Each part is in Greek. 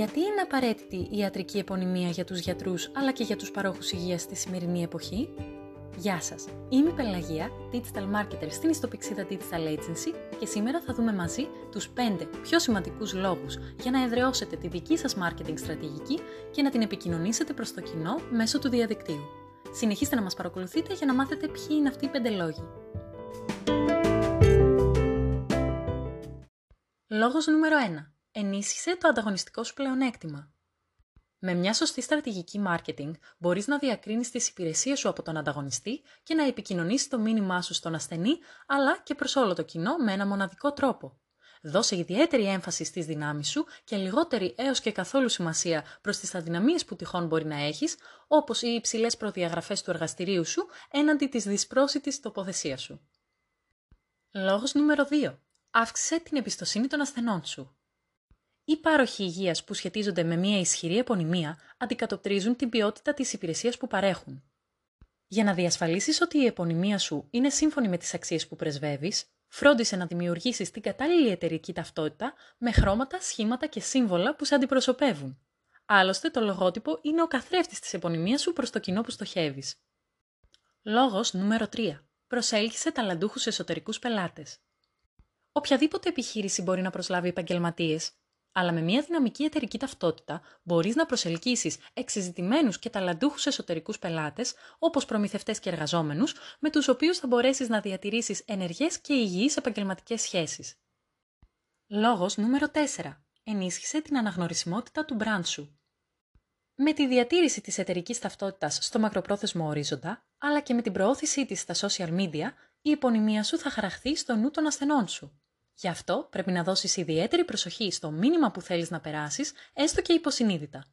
Γιατί είναι απαραίτητη η ιατρική επωνυμία για τους γιατρούς αλλά και για τους παρόχους υγείας στη σημερινή εποχή; Γεια σας, είμαι η Πελαγία, Digital Marketer στην ιστοπηξίδα Digital Agency και σήμερα θα δούμε μαζί τους 5 πιο σημαντικούς λόγους για να εδραιώσετε τη δική σας marketing στρατηγική και να την επικοινωνήσετε προς το κοινό μέσω του διαδικτύου. Συνεχίστε να μας παρακολουθείτε για να μάθετε ποιοι είναι αυτοί οι 5 λόγοι. Λόγος νούμερο 1. Ενίσχυσε το ανταγωνιστικό σου πλεονέκτημα. Με μια σωστή στρατηγική marketing μπορείς να διακρίνεις τις υπηρεσίες σου από τον ανταγωνιστή και να επικοινωνήσεις το μήνυμά σου στον ασθενή αλλά και προς όλο το κοινό με ένα μοναδικό τρόπο. Δώσε ιδιαίτερη έμφαση στις δυνάμεις σου και λιγότερη έως και καθόλου σημασία προς τις αδυναμίες που τυχόν μπορεί να έχεις, όπως οι υψηλές προδιαγραφές του εργαστηρίου σου έναντι της δυσπρόσιτης τοποθεσίας σου. Λόγος νούμερο 2. Αύξησε την εμπιστοσύνη των ασθενών σου. Οι πάροχοι υγείας που σχετίζονται με μια ισχυρή επωνυμία αντικατοπτρίζουν την ποιότητα της υπηρεσίας που παρέχουν. Για να διασφαλίσεις ότι η επωνυμία σου είναι σύμφωνη με τις αξίες που πρεσβεύεις, φρόντισε να δημιουργήσεις την κατάλληλη εταιρική ταυτότητα με χρώματα, σχήματα και σύμβολα που σε αντιπροσωπεύουν. Άλλωστε, το λογότυπο είναι ο καθρέφτης της επωνυμίας σου προς το κοινό που στοχεύεις. Λόγος νούμερο 3. Προσέλκυσε ταλαντούχους εσωτερικούς πελάτες. Οποιαδήποτε επιχείρηση μπορεί να προσλάβει επαγγελματίες, αλλά με μια δυναμική εταιρική ταυτότητα μπορείς να προσελκύσεις εξεζητημένους και ταλαντούχους εσωτερικούς πελάτες, όπως προμηθευτές και εργαζόμενους, με τους οποίους θα μπορέσεις να διατηρήσεις ενεργές και υγιείς επαγγελματικές σχέσεις. Λόγος νούμερο 4. Ενίσχυσε την αναγνωρισιμότητα του brand σου. Με τη διατήρηση της εταιρικής ταυτότητας στο μακροπρόθεσμο ορίζοντα, αλλά και με την προώθησή της στα social media, η επωνυμία σου θα χαραχθεί στο νου των ασθενών σου. Γι' αυτό πρέπει να δώσεις ιδιαίτερη προσοχή στο μήνυμα που θέλεις να περάσεις, έστω και υποσυνείδητα.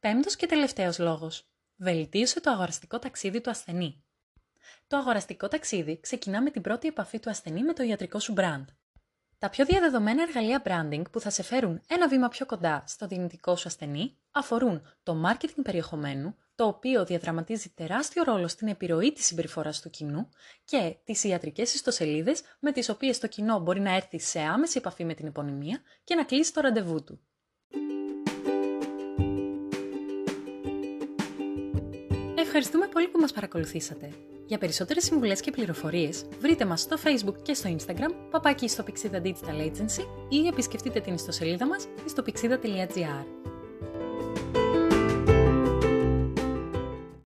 Πέμπτος και τελευταίος λόγος. Βελτίωσε το αγοραστικό ταξίδι του ασθενή. Το αγοραστικό ταξίδι ξεκινά με την πρώτη επαφή του ασθενή με το ιατρικό σου brand. Τα πιο διαδεδομένα εργαλεία branding που θα σε φέρουν ένα βήμα πιο κοντά στο δυνητικό σου ασθενή αφορούν το marketing περιεχομένου, το οποίο διαδραματίζει τεράστιο ρόλο στην επιρροή της συμπεριφοράς του κοινού και τις ιατρικές ιστοσελίδες με τις οποίες το κοινό μπορεί να έρθει σε άμεση επαφή με την επωνυμία και να κλείσει το ραντεβού του. Ευχαριστούμε πολύ που μας παρακολουθήσατε. Για περισσότερες συμβουλές και πληροφορίες, βρείτε μας στο Facebook και στο Instagram, παπάκι στο Pixida Digital Agency ή επισκεφτείτε την ιστοσελίδα μας στο pixida.gr.